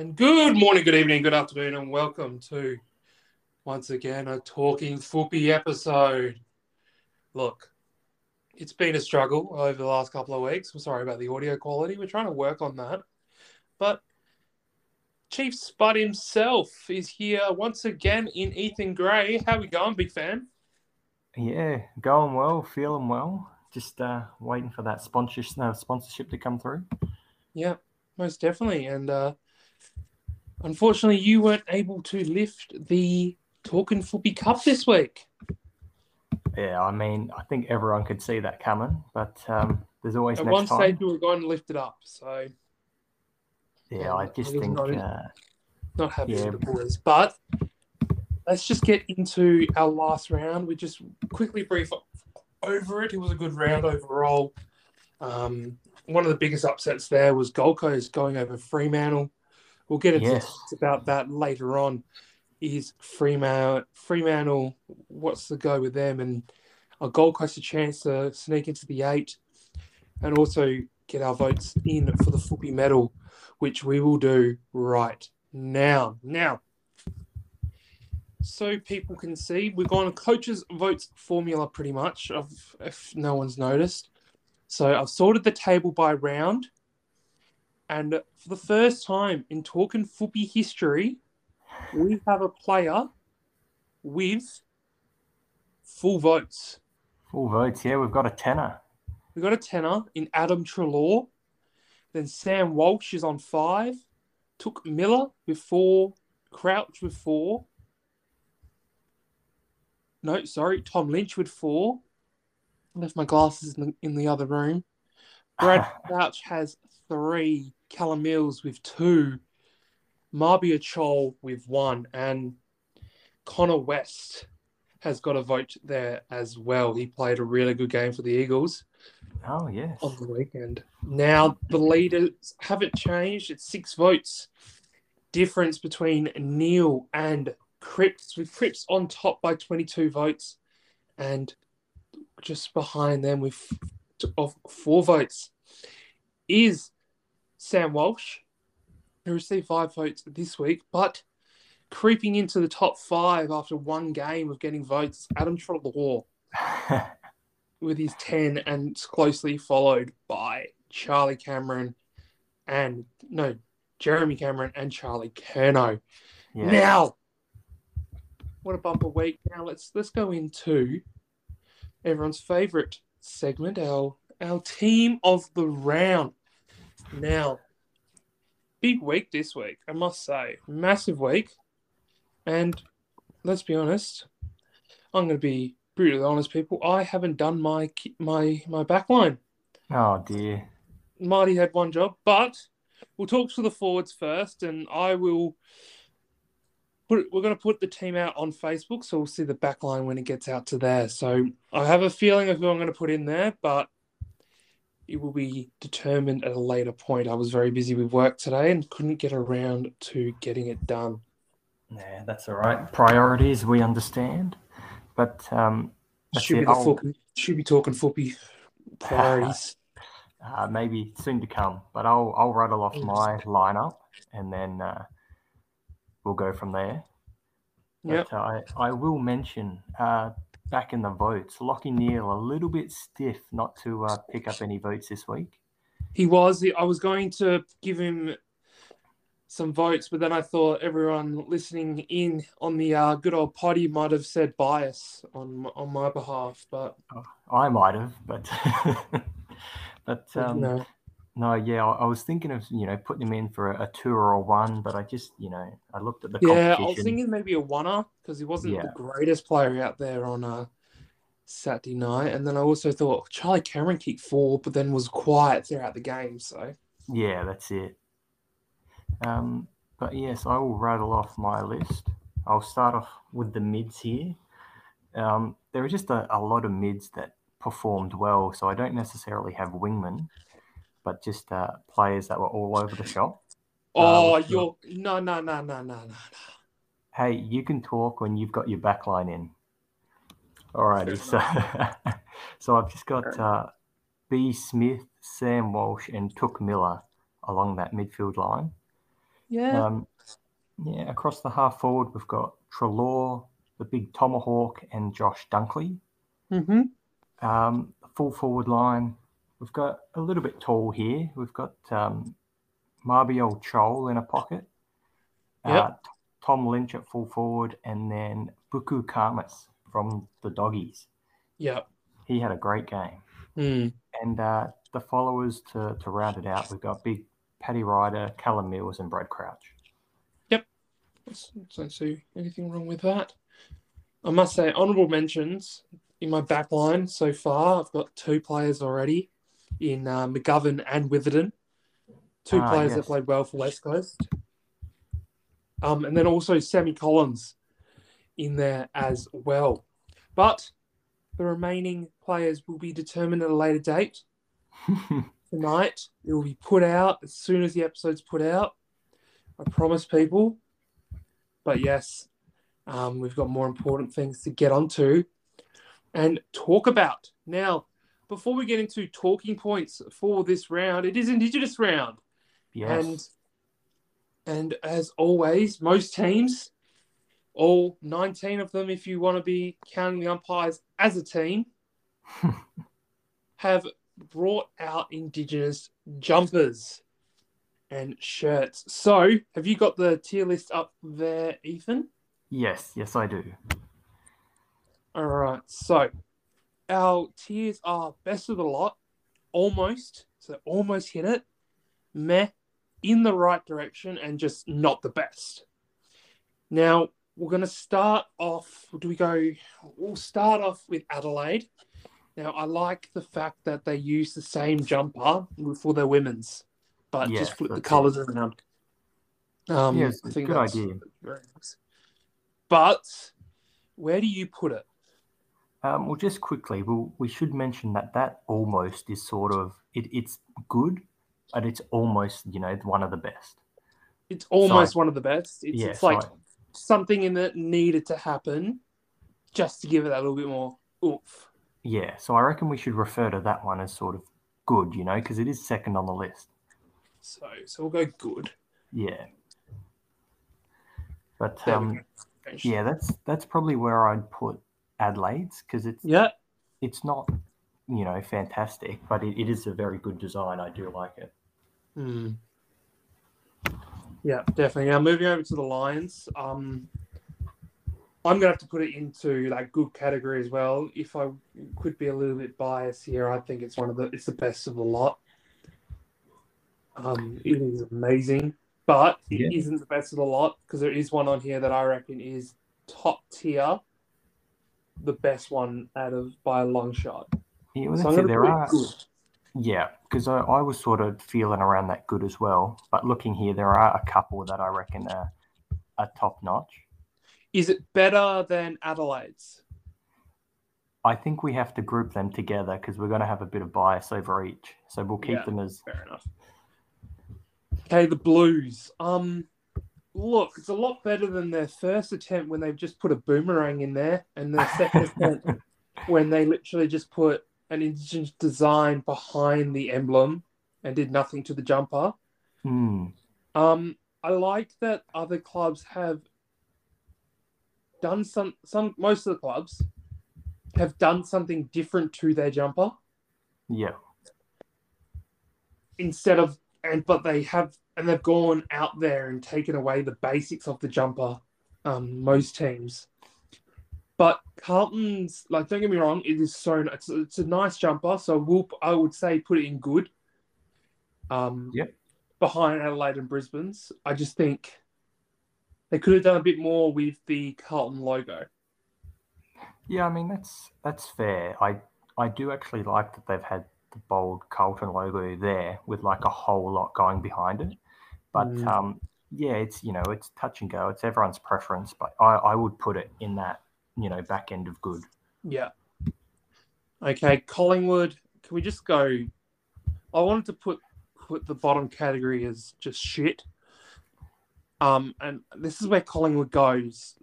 And good morning, good evening, good afternoon, and welcome to once again a Talking Foopy episode. Look, it's been a struggle over the last couple of weeks. I'm sorry about the audio quality. We're trying to work on that. But Chief Spud himself is here once again in Ethan Gray. How we going, big fan? Yeah, going well, feeling well. Just uh, waiting for that sponsorship, no, sponsorship to come through. Yeah, most definitely. And uh, unfortunately, you weren't able to lift the Talking Footy Cup this week. Yeah, I mean, I think everyone could see that coming, but um, there's always At next one time. stage, we were going to lift it up. So yeah, I um, just I think not uh, not happy Yeah. with the boys. But let's just get into our last round. We just quickly brief over it. It was a good round overall. Um, one of the biggest upsets there was Gold Coast going over Fremantle. We'll get into Yes. about that later on. Is Fremantle, Fremantle, what's the go with them? And a Gold Coast a chance to sneak into the eight and also get our votes in for the Footy medal, which we will do right now. Now, so people can see, we've gone a coaches votes formula pretty much, of, if no one's noticed. So I've sorted the table by round. And for the first time in Talking Footy history, we have a player with full votes. full votes. Yeah, we've got a tenner. We've got a tenner in Adam Treloar. Then Sam Walsh is on five. Touk Miller with four. Crouch with four. No, sorry, Tom Lynch with four. Left my glasses in the, in the other room. Brad Crouch has three. Callum Mills with two. Mabior Chol with one. And Connor West has got a vote there as well. He played a really good game for the Eagles Oh yes. on the weekend. Now the leaders haven't changed. It's six votes difference between Neale and Cripps, with Cripps on top by 22 votes, and just behind them with of four votes is Sam Walsh, who received five votes this week, but creeping into the top five after one game of getting votes, Adam Treloar with his 10 and closely followed by Charlie Cameron and no, Jeremy Cameron and Charlie Curnow. yeah. Now, what a bumper week. Now let's let's go into everyone's favorite segment, our our team of the round. Now, big week this week, I must say. Massive week. And let's be honest, I'm going to be brutally honest, people. I haven't done my my my backline. oh dear. Marty had one job, but we'll talk to the forwards first, and I will put. We're going to put the team out on Facebook, so we'll see the backline when it gets out to there. So I have a feeling of who I'm going to put in there, but it will be determined at a later point. I was very busy with work today and couldn't get around to getting it done. Yeah, that's all right. Priorities, we understand, but um, should be I'll- should be talking footy priorities. uh, maybe soon to come. But I'll I'll rattle off my lineup and then uh, we'll go from there. Yeah. But I, I will mention uh, back in the votes, Lachie Neale a little bit stiff not to uh, pick up any votes this week. He was. I was going to give him some votes, but then I thought everyone listening in on the uh, good old potty might have said bias on on my behalf. But I might have, but but um, no, no, yeah, I, I was thinking of you know putting him in for a, a two or a one, but I just you know I looked at the yeah, I was thinking maybe a oneer because he wasn't Yeah. the greatest player out there on a Saturday night. And then I also thought Charlie Cameron kicked four, but then was quiet throughout the game. So Yeah, that's it. Um, but yes, I will rattle off my list. I'll start off with the mids here. Um, there are just a, a lot of mids that performed well, so I don't necessarily have wingmen, but just uh, players that were all over the shop. oh, what's you're no no no no no no. Hey, you can talk when you've got your backline in. Alrighty, so so I've just got uh, B. Smith, Sam Walsh, and Touk Miller along that midfield line. Yeah. Um, yeah, across the half forward, we've got Treloar, the big Tomahawk, and Josh Dunkley. mm-hmm. Um, full forward line, we've got a little bit tall here. We've got um, Mabior Chol in a pocket. Yep. Uh, Tom Lynch at full forward, and then Buku Khamis from the Doggies. Yep. He had a great game. Mm. And uh, the followers to, to round it out, we've got big Paddy Ryder, Callum Mills, and Brad Crouch. Yep. Don't see anything wrong with that. I must say, honourable mentions in my back line so far. I've got two players already in uh, McGovern and Witherden. Two Ah, players that played well for West Coast. Um, and then also Sammy Collins in there as well. But the remaining players will be determined at a later date. tonight. It will be put out as soon as the episode's put out. I promise people. But yes, um, we've got more important things to get onto and talk about. Now, before we get into talking points for this round, it is Indigenous round. yes. And and as always, most teams, all 19 of them, if you want to be counting the umpires as a team, have brought out Indigenous jumpers and shirts. So, have you got the tier list up there, Ethan? yes, yes, I do. All right. So, our tiers are best of the lot, almost. So, almost hit it. Meh, in the right direction, and just not the best. Now, we're going to start off. Do we go? We'll start off with Adelaide. Now, I like the fact that they use the same jumper for their women's, but Yeah, just flip the that's it. colours around. Um, Yeah, it's I think good that's idea. But where do you put it? Um, well, just quickly, we'll, we should mention that that almost is sort of it, it's good, but it's almost you know one of the best. It's almost one of the best. It's, Yeah, it's like so- something in that needed to happen just to give it that little bit more oomph. Yeah, so I reckon we should refer to that one as sort of good, you know, because it is second on the list. So, so we'll go good. Yeah. But um, yeah, that's that's probably where I'd put Adelaide's because it's Yeah. it's not you know fantastic, but it, it is a very good design. I do like it. Hmm. Yeah, definitely. Now moving over to the Lions, um, I'm gonna have to put it into that good category as well. If I could be a little bit biased here, I think it's one of the it's the best of the lot. Um, it is amazing, but Yeah. it isn't the best of the lot because there is one on here that I reckon is top tier, the best one out of by a long shot. Yeah, well, So. There are good. yeah, because I, I was sort of feeling around that good as well. But looking here, there are a couple that I reckon are, are top notch. Is it better than Adelaide's? I think we have to group them together because we're going to have a bit of bias over each. So we'll keep Yeah. them as Fair enough. Okay, the Blues. Um, look, it's a lot better than their first attempt when they've just put a boomerang in there, and their second attempt when they literally just put an indigenous design behind the emblem and did nothing to the jumper. Hmm. Um, I like that other clubs have done some. Some most of the clubs have done something different to their jumper. yeah. instead of and but they have and they've gone out there and taken away the basics of the jumper um most teams but carlton's like don't get me wrong it is so it's, it's a nice jumper so we'll i would say put it in good um Yep. behind adelaide and brisbane's i just think they could have done a bit more with the carlton logo Yeah, I mean that's that's fair. I I do actually like that they've had the bold Carlton logo there with like a whole lot going behind it. But Mm. um, yeah, it's you know it's touch and go. It's everyone's preference, but I I would put it in that you know back end of good. Yeah. Okay, Collingwood. Can we just go? I wanted to put put the bottom category as just shit. Um, and this is where Collingwood goes.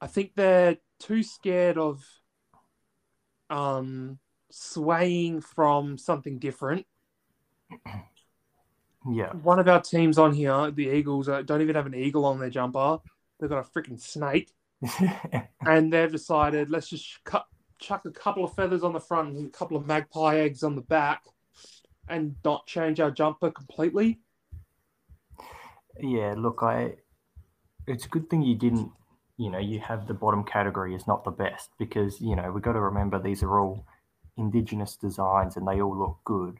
I think they're too scared of um swaying from something different. Yeah. One of our teams on here, the Eagles, uh, don't even have an eagle on their jumper. They've got a freaking snake, and they've decided let's just cut, chuck a couple of feathers on the front and a couple of magpie eggs on the back, and not change our jumper completely. yeah, look, I it's a good thing you didn't, you know, you have the bottom category is not the best because, you know, we've got to remember these are all indigenous designs and they all look good.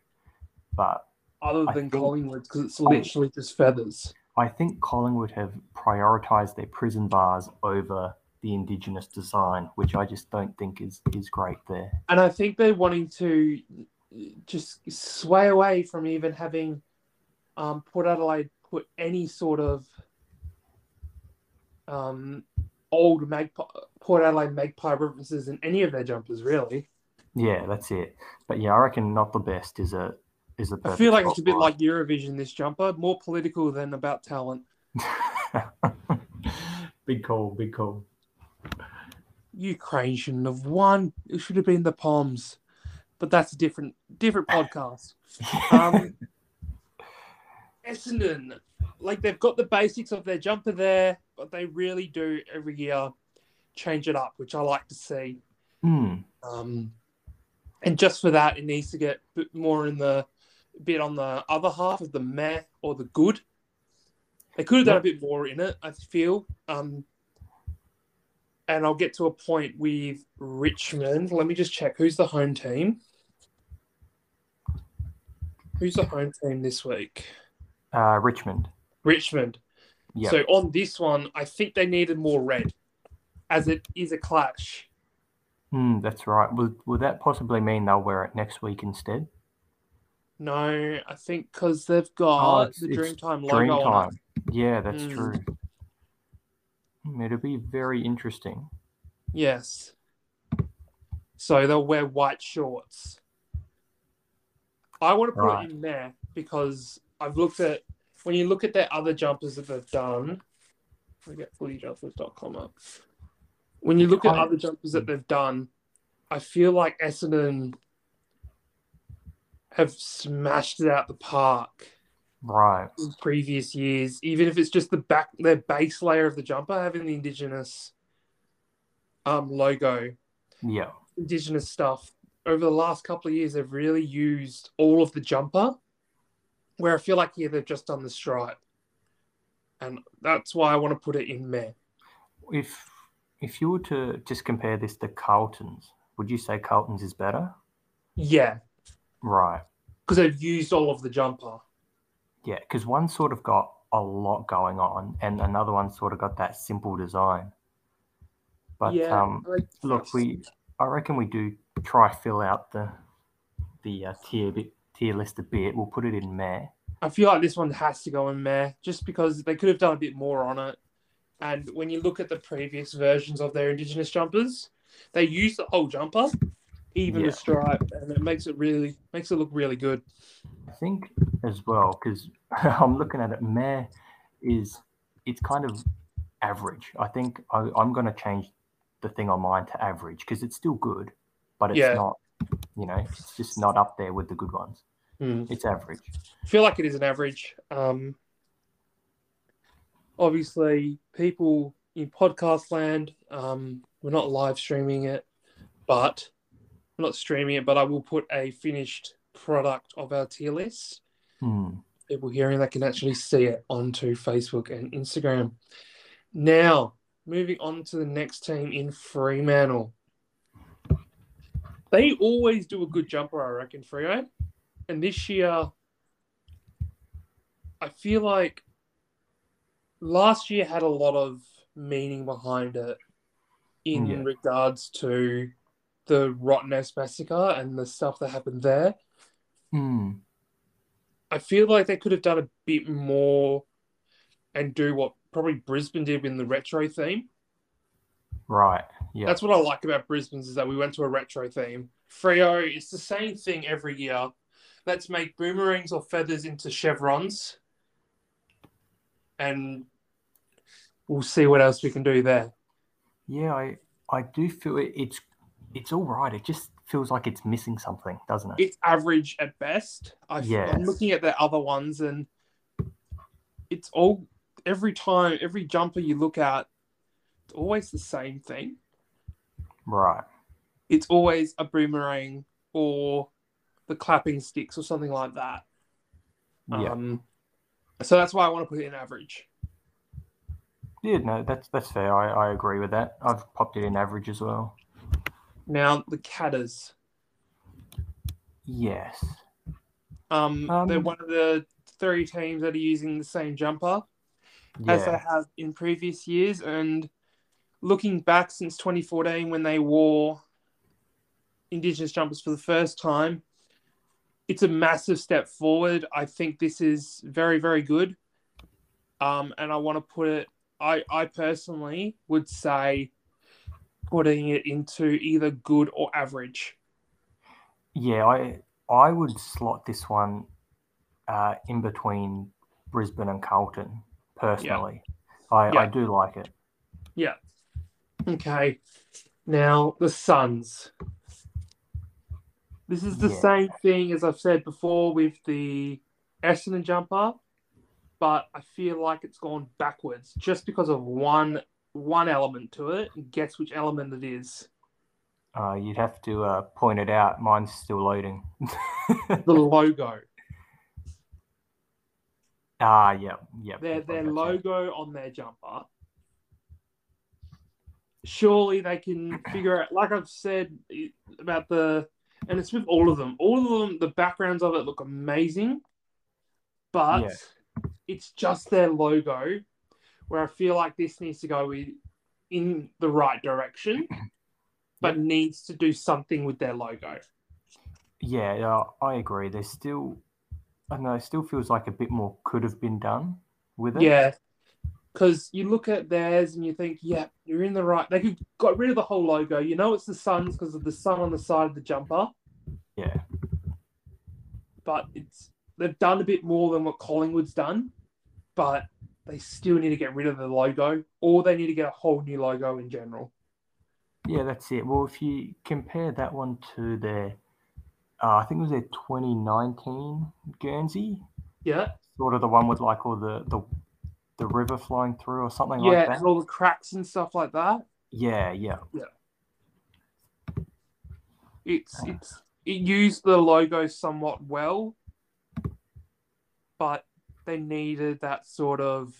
But Other than think- Collingwood, because it's literally just feathers. I think Collingwood have prioritized their prison bars over the indigenous design, which I just don't think is is great there. And I think they're wanting to just sway away from even having um, Port Adelaide put any sort of um, old Magpie, Port Adelaide Magpie references in any of their jumpers, really. Yeah, that's it. But yeah, I reckon not the best is a is. I feel like it's a bit like Eurovision, this jumper, more political than about talent. big call, big call. Ukraine shouldn't have won. It should have been the Poms. But that's a different different podcast. Um, Essendon, like they've got the basics of their jumper there, but they really do every year change it up, which I like to see. Hmm. Um, and just for that, it needs to get more in the bit on the other half of the meh or the good. They could have done a bit more in it, I feel. Um, and I'll get to a point with Richmond. Let me just check who's the home team. Who's the home team this week? Uh, Richmond. Richmond. Yeah. So on this one, I think they needed more red, as it is a clash. Hmm, that's right. Would would that possibly mean they'll wear it next week instead? No, I think because they've got it's- the it's Dreamtime logo on Dreamtime. Yeah, that's Mm. true. It'll be very interesting. Yes. So they'll wear white shorts. I want to put Right. it in there because I've looked at when you look at their other jumpers that they've done. Me get footyjumpers.com up. When you look at other jumpers that they've done, I feel like Essendon have smashed it out the park. Right. in previous years, even if it's just the back their base layer of the jumper having the indigenous um logo, Yeah. indigenous stuff. Over the last couple of years, they've really used all of the jumper. Where I feel like here they've just done the stripe, and that's why I want to put it in there. If if you were to just compare this to Carlton's, would you say Carlton's is better? Yeah, Right. because they've used all of the jumper. Yeah, because one sort of got a lot going on, and another one sort of got that simple design. But yeah, um, look, we I reckon we do try fill out the the uh, tier bit, tier list a bit. We'll put it in May. I feel like this one has to go in there just because they could have done a bit more on it. And when you look at the previous versions of their Indigenous jumpers, they use the whole jumper, even Yeah. the stripe, and it makes it really makes it look really good. I think as well because I'm looking at it. May is it's kind of average. I think I, I'm going to change the thing on mine to average because it's still good, but it's Yeah. not. You know, it's just not up there with the good ones. Hmm. It's average. I feel like it is an average. Um, obviously, people in podcast land, um, we're not live streaming it, but we're not streaming it, but I will put a finished product of our tier list. Hmm. people hearing that can actually see it onto Facebook and Instagram. Now, moving on to the next team in Fremantle. They always do a good jumper, I reckon, Freo. And this year, I feel like last year had a lot of meaning behind it in Yeah. regards to the Rottnest massacre and the stuff that happened there. Hmm. I feel like they could have done a bit more and do what probably Brisbane did in the retro theme. Right. Yeah. That's what I like about Brisbane's is that we went to a retro theme. Freo, it's the same thing every year. Let's make boomerangs or feathers into chevrons, and we'll see what else we can do there. yeah. I I do feel it, it's it's all right. It just feels like it's missing something, doesn't it? It's average at best. I, Yes. I'm looking at the other ones, and it's all every time, every jumper you look at, it's always the same thing. Right. It's always a boomerang or the clapping sticks or something like that. Yeah. Um, so that's why I want to put it in average. Yeah, no, that's that's fair. I, I agree with that. I've popped it in average as well. Now the Catters. Yes. Um, Um, they're one of the three teams that are using the same jumper as they have in previous years. And looking back since 2014, when they wore Indigenous jumpers for the first time, it's a massive step forward. I think this is very, very good. Um, and I want to put it, I, I personally would say putting it into either good or average. Yeah, I I would slot this one uh, in between Brisbane and Carlton personally. I, I Yeah. do like it. Yeah. Okay. Now the Suns. This is the Yeah. same thing as I've said before with the Essendon jumper, but I feel like it's gone backwards just because of one one element to it. Guess which element it is? Uh, you'd have to uh, point it out. Mine's still loading. The logo. ah, yeah, yeah. Their their logo on their jumper. Surely they can figure out, like I've said about the, and it's with all of them. All of them, the backgrounds of it look amazing, but Yeah. it's just their logo, where I feel like this needs to go in, in the right direction, but needs to do something with their logo. Yeah, uh, I agree. There's still, I know, it still feels like a bit more could have been done with it. Yeah. Because you look at theirs and you think, yeah, you're in the right. They could got rid of the whole logo. You know it's the Suns because of the sun on the side of the jumper, Yeah. but it's they've done a bit more than what Collingwood's done, but they still need to get rid of the logo, or they need to get a whole new logo in general. Yeah, that's it. Well, if you compare that one to their, uh, I think it was their 2019 Guernsey, Yeah, sort of the one with like all the the, the river flowing through or something yeah, like that. all the cracks and stuff like that. Yeah, Yeah, yeah, It's it's it used the logo somewhat well, but they needed that sort of,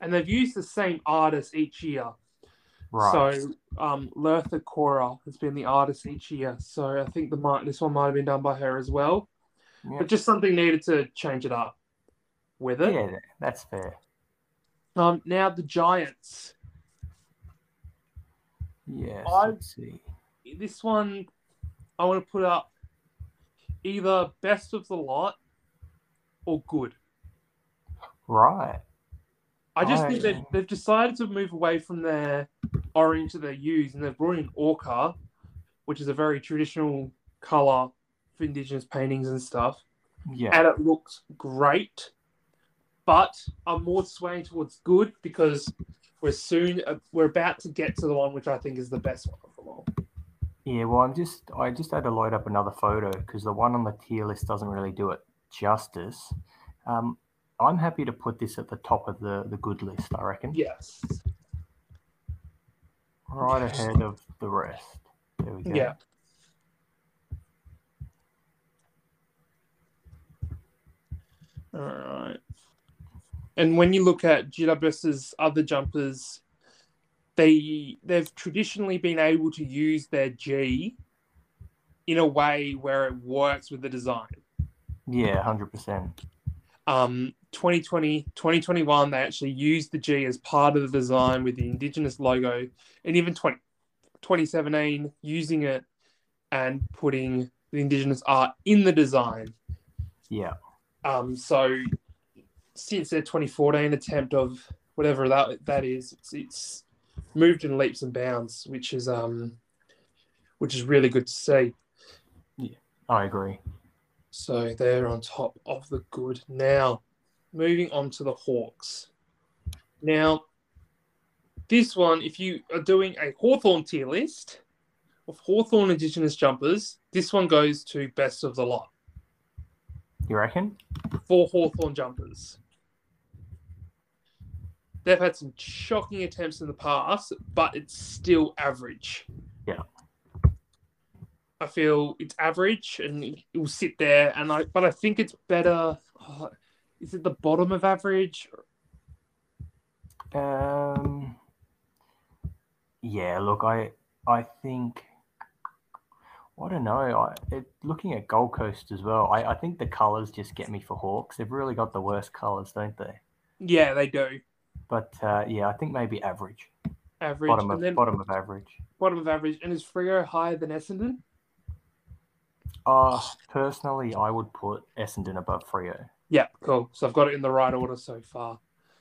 and they've used the same artist each year. right. So um, Lertha Cora has been the artist each year. So I think the this one might have been done by her as well. yeah. But just something needed to change it up with it. yeah, that's fair. Um, now the Giants. Yes, I- let's see. This one, I want to put up either best of the lot or good. Right. I just I- think that they've decided to move away from their orange that they use, and they've brought in ochre, which is a very traditional color for indigenous paintings and stuff. Yeah. and it looks great. But I'm more swaying towards good because we're soon uh, we're about to get to the one which I think is the best one of them all. Yeah, well, I'm just I just had to load up another photo because the one on the tier list doesn't really do it justice. Um, I'm happy to put this at the top of the the good list. I reckon, Yes. right ahead of the rest. There we go. Yeah. All right. And when you look at GWS's other jumpers, they they've traditionally been able to use their G in a way where it works with the design. Yeah, hundred percent. um 2020 2021 they actually used the g as part of the design with the indigenous logo and even 20, 2017 using it and putting the indigenous art in the design Yeah, um so since their 2014 attempt of whatever that that is it's, it's moved in leaps and bounds which is um which is really good to see Yeah, I agree. So they're on top of the good. Now, moving on to the Hawks. Now, this one, if you are doing a Hawthorn tier list of Hawthorn Indigenous jumpers, this one goes to best of the lot You reckon? for Hawthorn jumpers. they've had some shocking attempts in the past, but it's still average. I feel it's average and it will sit there, and I but I think it's better. oh, is it the bottom of average? Um, yeah, look, I I think I don't know. I it, looking at Gold Coast as well. I, I think the colours just get me for Hawks. They've really got the worst colours, don't they? Yeah, they do. But uh, yeah, I think maybe average, Average. bottom of bottom of average. bottom of average. And is Freo higher than Essendon? Uh, personally, I would put Essendon above Freo. Yeah, cool. So I've got it in the right order so far.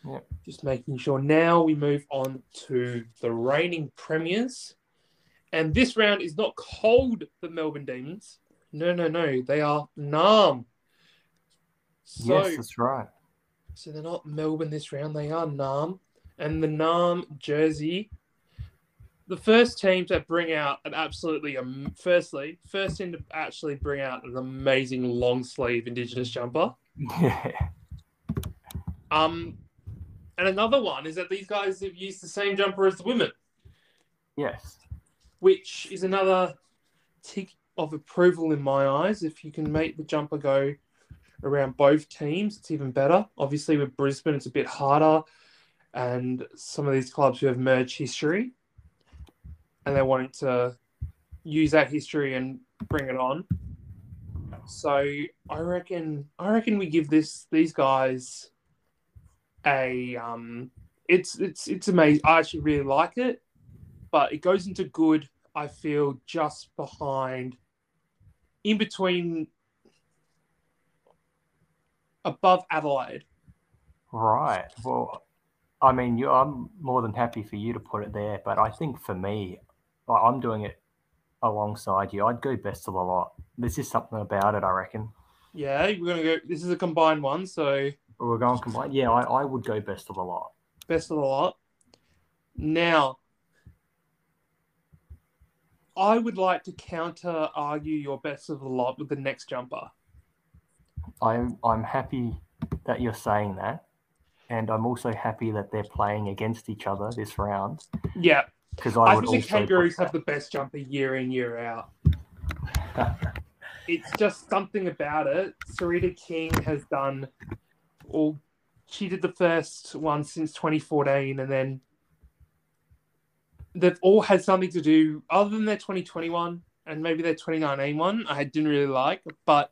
Yeah. Just making sure. Now we move on to the reigning premiers. And this round is not cold for Melbourne Demons. No, no, no. They are Narrm. So, yes, that's right. so they're not Melbourne this round. They are Narrm. And the Narrm jersey. The first team to bring out an absolutely, um, firstly, first team to actually bring out an amazing long sleeve Indigenous jumper. Yeah. Um, and another one is that these guys have used the same jumper as the women, Yes. which is another tick of approval in my eyes. If you can make the jumper go around both teams, it's even better. Obviously, with Brisbane, it's a bit harder, and some of these clubs who have merged history, and they're wanting to use that history and bring it on. So I reckon, I reckon we give this these guys a um, it's it's it's amazing. I actually really like it, but it goes into good. I feel just behind, in between, above Adelaide. Right. Well, I mean, you, I'm more than happy for you to put it there, but I think for me, I'm doing it alongside you. I'd go best of the lot. There's just something about it, I reckon. Yeah, we're gonna go. This is a combined one, so We're going combined. Yeah, I, I would go best of the lot. best of the lot. Now, I would like to counter argue your best of the lot with the next jumper. I'm I'm happy that you're saying that, and I'm also happy that they're playing against each other this round Yeah, because I, I, would think the Kangaroos have the best jumper year in year out. It's just something about it. Sarita King has done, or she did the first one since 2014, and then they've all had something to do other than their 2021 and maybe their 2019 one. I didn't really like, but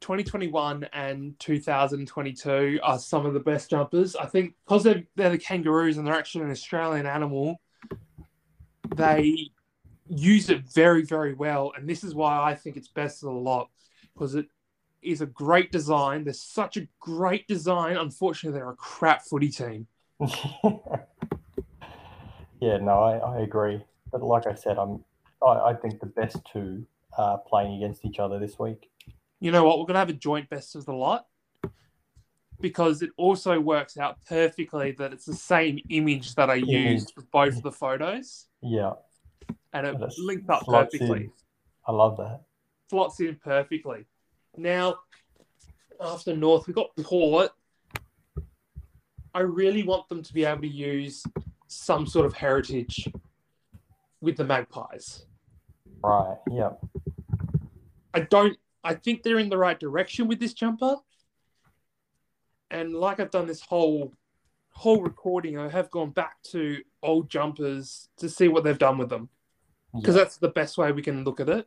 2021 and 2022 are some of the best jumpers. I think because they're, they're the kangaroos and they're actually an Australian animal, they use it very, very well. And this is why I think it's best of the lot because it is a great design. They're such a great design. Unfortunately, they're a crap footy team. yeah, no, I, I agree. But like I said, I'm I, I think the best two are playing against each other this week. You know what? We're going to have a joint best of the lot because it also works out perfectly that it's the same image that I used for both of the photos Yeah, and it linked up perfectly. in. I love that. slots in perfectly. Now, after North, we got Port. I really want them to be able to use some sort of heritage with the Magpies. Right. Yeah. I don't. I think they're in the right direction with this jumper. And like I've done this whole whole recording, I have gone back to old jumpers to see what they've done with them. because yeah. that's the best way we can look at it.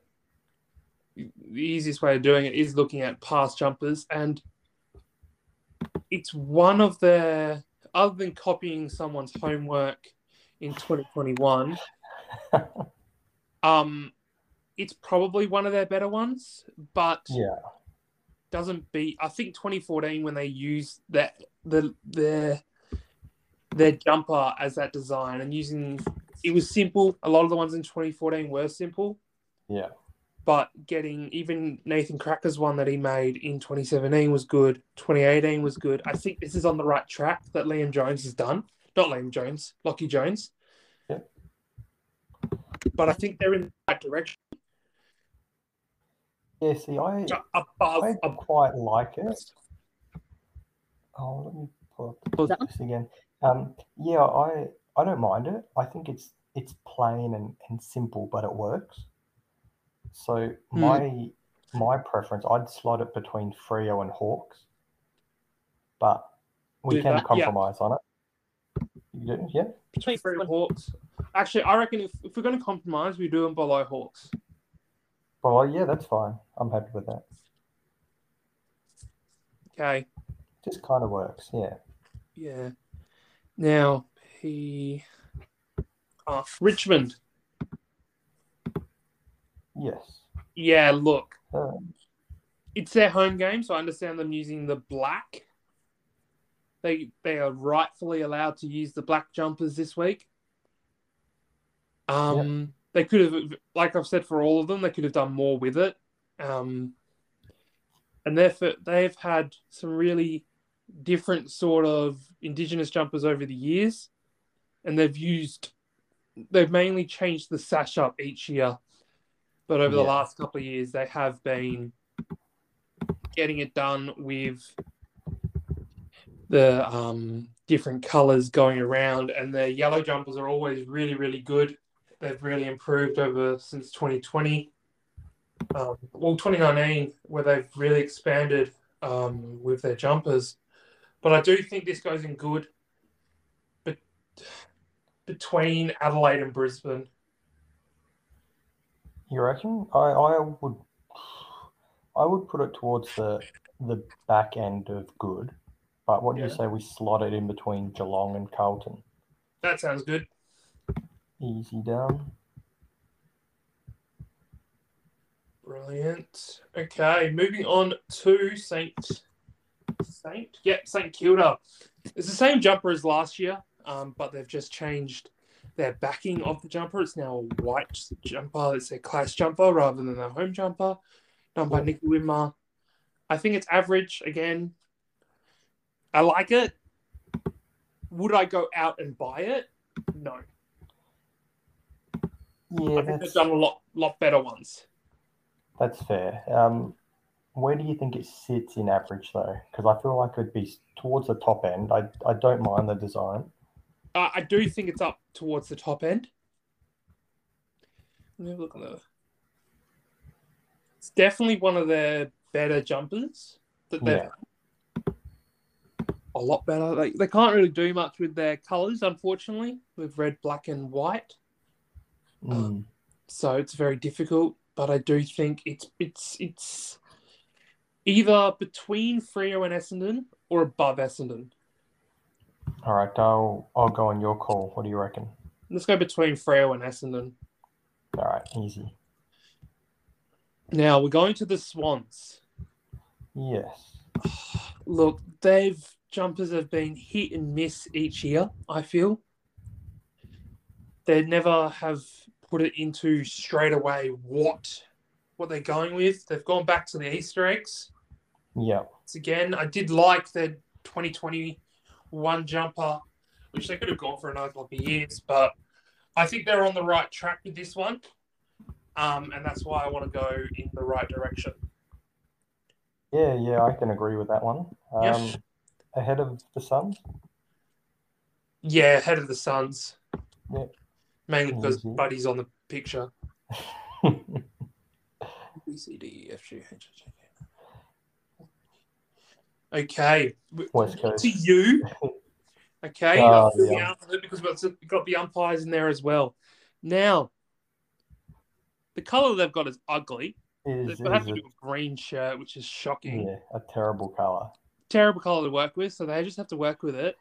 The easiest way of doing it is looking at past jumpers, and it's one of their other than copying someone's homework in 2021. um, it's probably one of their better ones, but yeah. doesn't beat. I think 2014 when they used that the their their jumper as that design and using it was simple. A lot of the ones in 2014 were simple, Yeah. but getting even Nathan Krakouer's one that he made in 2017 was good. 2018 was good. I think this is on the right track that Liam Jones has done. Not Liam Jones, Lockie Jones. Yeah. But I think they're in the right direction. Yeah. See, I Above, I above quite like it. Oh, let me pull up That one? this again. Um, yeah, I I don't mind it. I think it's it's plain and, and simple, but it works. So Hmm. my my preference, I'd slot it between Freo and Hawks, but we Do can that, yeah. compromise on it. You do, yeah. Between three and Hawks. Actually, I reckon if, if we're going to compromise, we do them below Hawks. Well, yeah, that's fine. I'm happy with that. Okay. Just kind of works. Yeah. Yeah. Now he. Uh, Richmond. Yes. Yeah. Look, Um, it's their home game, so I understand them using the black. They they are rightfully allowed to use the black jumpers this week. Um, they could have, like I've said, for all of them, they could have done more with it. Um, and therefore they've had some really different sort of indigenous jumpers over the years, and they've used, they've mainly changed the sash up each year, but over the last couple of years they have been getting it done with the um, different colors going around, and the yellow jumpers are always really, really good. They've really improved over since 2020. Um, well, 2019, where they've really expanded um, with their jumpers. But I do think this goes in good but between Adelaide and Brisbane. You reckon? I, I would I would put it towards the the back end of good. But what do you say we slot it in between Geelong and Carlton? That sounds good. Easy down. Brilliant. Okay, moving on to Saint Saint. Yep, Saint Kilda. It's the same jumper as last year, um, but they've just changed their backing of the jumper. It's now a white jumper. It's a class jumper rather than their home jumper, done by. Nicky Wimmer. I think it's average again. I like it. Would I go out and buy it? No. Yeah, I think they've done a lot lot better ones. that's fair. Um, where do you think it sits in average though? Because I feel like it'd be towards the top end. I I don't mind the design. Uh, I do think it's up towards the top end. Let me have a look on the. It's definitely one of their better jumpers that they've Yeah. a lot better. They, they can't really do much with their colors, unfortunately, with red, black, and white. Mm. So it's very difficult. But I do think it's it's it's either between Freo and Essendon or above Essendon. All right, I'll I'll go on your call. What do you reckon? Let's go between Freo and Essendon. All right, easy. Now we're going to the Swans. Yes. Look, they've jumpers have been hit and miss each year. I feel they never have put it into straight away what what they're going with. They've gone back to the Easter eggs Yeah. once again. I did like the 2021 jumper, which they could have gone for another couple of years, but I think they're on the right track with this one. Um, and that's why I want to go in the right direction. Yeah, yeah, I can agree with that one. Um, Yes. Ahead of the Suns? Yeah, ahead of the Suns. Yeah. Mainly oh, because Easy. Buddy's on the picture. B, C, D, E, F, G, H, I, J, K. Okay. To you. Okay. Oh, I'll fill you yeah. it because we've got- the umpires in there as well. Now, the colour they've got is ugly. Is, They have is to do a green shirt, which is shocking. yeah, a terrible color. Terrible colour to work with, so they just have to work with it.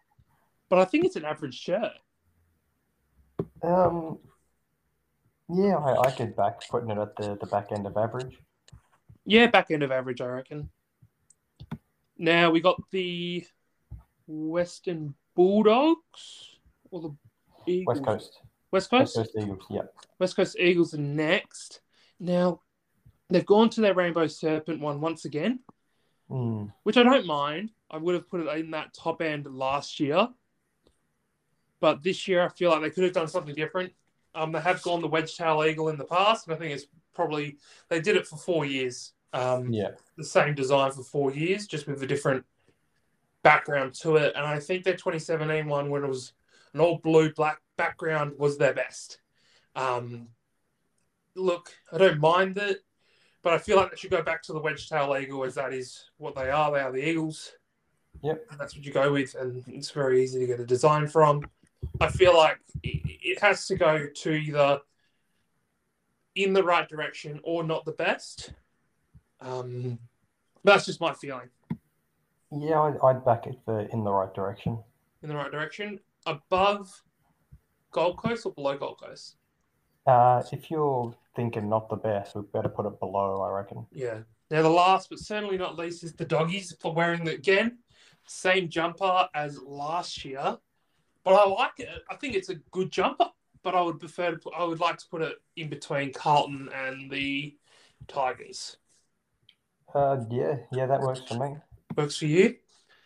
But I think it's an average shirt. Um, yeah, I, I could back putting it at the, the back end of average. Yeah, back end of average, I reckon. Now we got the Western Bulldogs or the Eagles. West Coast. West West Coast. Coast Eagles. Yeah. West Coast Eagles are next. Now they've gone to their Rainbow Serpent one once again, Mm, which I don't mind. I would have put it in that top end last year, but this year I feel like they could have done something different. Um, they have gone the wedge tail eagle in the past, and I think it's probably they did it for four years. Um, yeah. the same design for four years, just with a different background to it. And I think their 2017 one, when it was an all blue black background, was their best. Um, look, I don't mind it, but I feel like they should go back to the wedge tail eagle, as that is what they are. They are the eagles. Yep. And that's what you go with, and it's very easy to get a design from. I feel like it has to go to either in the right direction or not the best. Um, that's just my feeling. Yeah, I'd, I'd back it for in the right direction. In the right direction, above Gold Coast or below Gold Coast? Uh, if you're thinking not the best, we better put it below, I reckon. Yeah. Now the last, but certainly not least, is the doggies for wearing the again same jumper as last year. But I like it. I think it's a good jumper. But I would prefer to. Put, I would like to put it in between Carlton and the Tigers. Uh, yeah, yeah, that works for me. Works for you.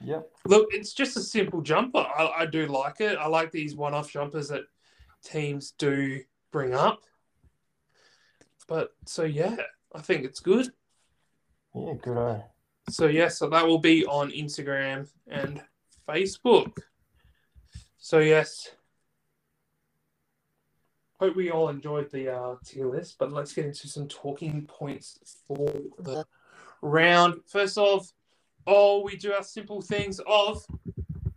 Yep. Look, it's just a simple jumper. I, I do like it. I like these one-off jumpers that teams do bring up. But so yeah, I think it's good. Yeah, good. Uh, So yeah, so that will be on Instagram and Facebook. So yes, hope we all enjoyed the uh, tier list. But let's get into some talking points for the round. First off, oh, we do our simple things of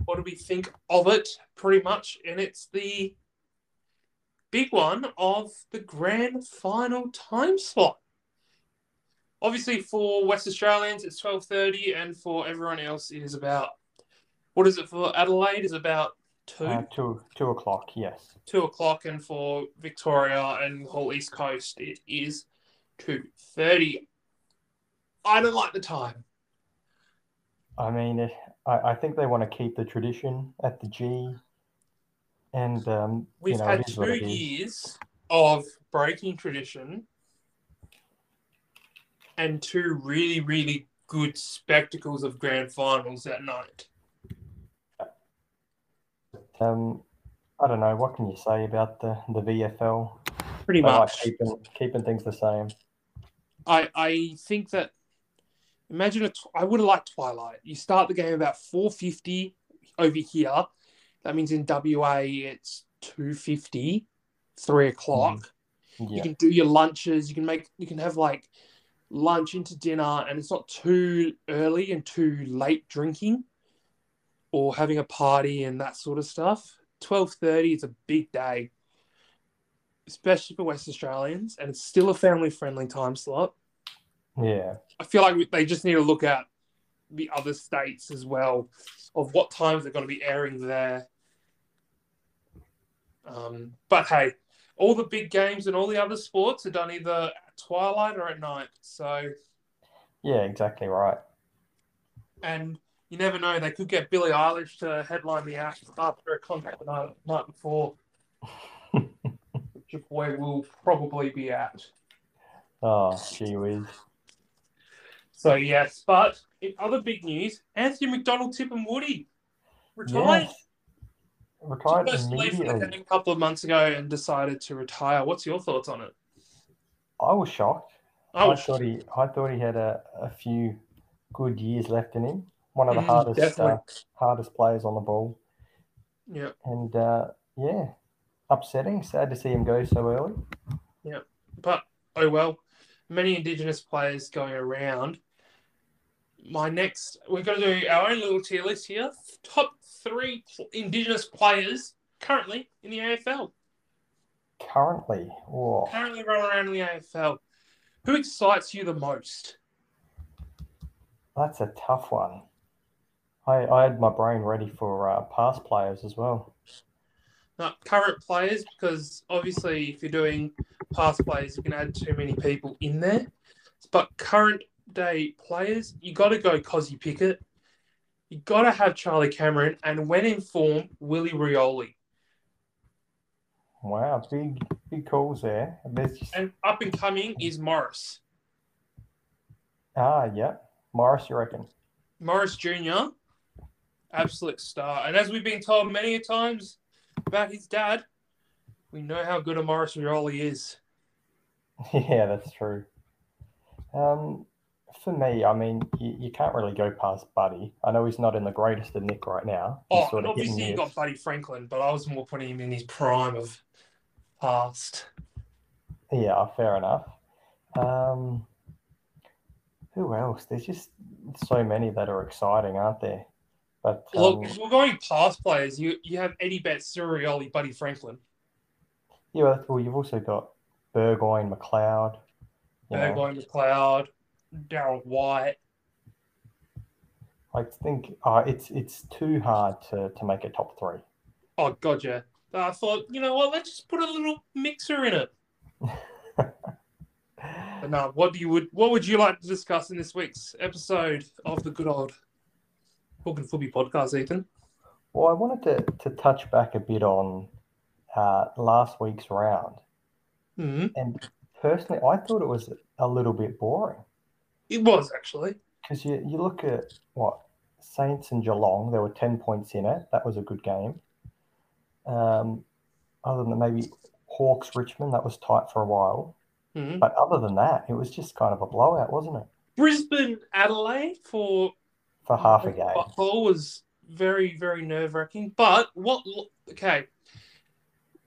what do we think of it, pretty much, and it's the big one of the grand final time slot. Obviously, for West Australians, it's twelve thirty, and for everyone else, it is about what is it for Adelaide? Is about two uh, two two o'clock. Yes. two o'clock, and for Victoria and the whole East Coast, it is two thirty. I don't like the time. I mean, it, I, I think they want to keep the tradition at the G, and um, We've you know, had it is what two years of breaking tradition and two really, really good spectacles of grand finals that night. Um, I don't know. What can you say about the the VFL? Pretty They like much. keeping keeping things the same. I I think that imagine a tw- I would have liked Twilight. You start the game about four fifty over here. That means in WA it's 250, 3 o'clock. You Yeah. can do your lunches. You can make you can have like lunch into dinner, and it's not too early and too late drinking, or having a party and that sort of stuff. Twelve thirty is a big day, especially for West Australians, and it's still a family friendly time slot. Yeah. I feel like they just need to look at the other states as well of what times they're going to be airing there. Um, but hey, all the big games and all the other sports are done either at twilight or at night. So, Yeah. Exactly right. and you never know, they could get Billie Eilish to headline the act after a concert the night, night before, which your boy will probably be at. oh, gee whiz. So, yes, but in other big news, Anthony McDonald-Tipungwuti retired. Retired Just immediately. a couple of months ago and decided to retire. What's your thoughts on it? I was shocked. I I was thought he, I thought he had a, a few good years left in him. One of the Mm, hardest, uh, hardest players on the ball, yeah, and uh, yeah, upsetting. Sad to see him go so early. Yeah, but oh well. Many Indigenous players going around. My next, we're going to do our own little tier list here. Top three Indigenous players currently in the AFL. Currently, oh, Currently running around in the AFL. Who excites you the most? that's a tough one. I, I had my brain ready for uh, past players as well. Not current players, because obviously, if you're doing past players, you can add too many people in there. But current day players, you got to go Kozzie Pickett. You got to have Charlie Cameron, and when in form, Willie Rioli. Wow, big big calls there. Just, And up and coming is Maurice. ah, yeah, Maurice, you reckon? Maurice Jr., absolute star. And as we've been told many a times about his dad, we know how good a Maurice Rioli is. Yeah, that's true. Um, for me, I mean, you, you can't really go past Buddy. I know he's not in the greatest of nick right now. He's Oh, sort of obviously you got Buddy Franklin, but I was more putting him in his prime of past. Yeah, fair enough. Um, who else? There's just so many that are exciting, aren't there? But Look, um, if we're going past players, you you have Eddie Betts, Cyril Rioli, Buddy Franklin, yeah, well, you've also got Burgoyne, McLeod. Know, Burgoyne McLeod, Daryl White. I think uh, it's it's too hard to, to make a top three. Oh god, yeah. I thought, you know what? Let's just put a little mixer in it. But no, what do you would what would you like to discuss in this week's episode of the good old Talking Footy podcast, Ethan? Well, I wanted to, to touch back a bit on uh, last week's round. hmm And personally, I thought it was a little bit boring It was actually. because you, you look at what Saints and Geelong, there were 10 points in it. That was a good game. Um, other than maybe Hawks Richmond, that was tight for a while. hmm But other than that, it was just kind of a blowout, wasn't it? Brisbane Adelaide for For half a game. Buckle was very, very nerve wracking. But what? Okay,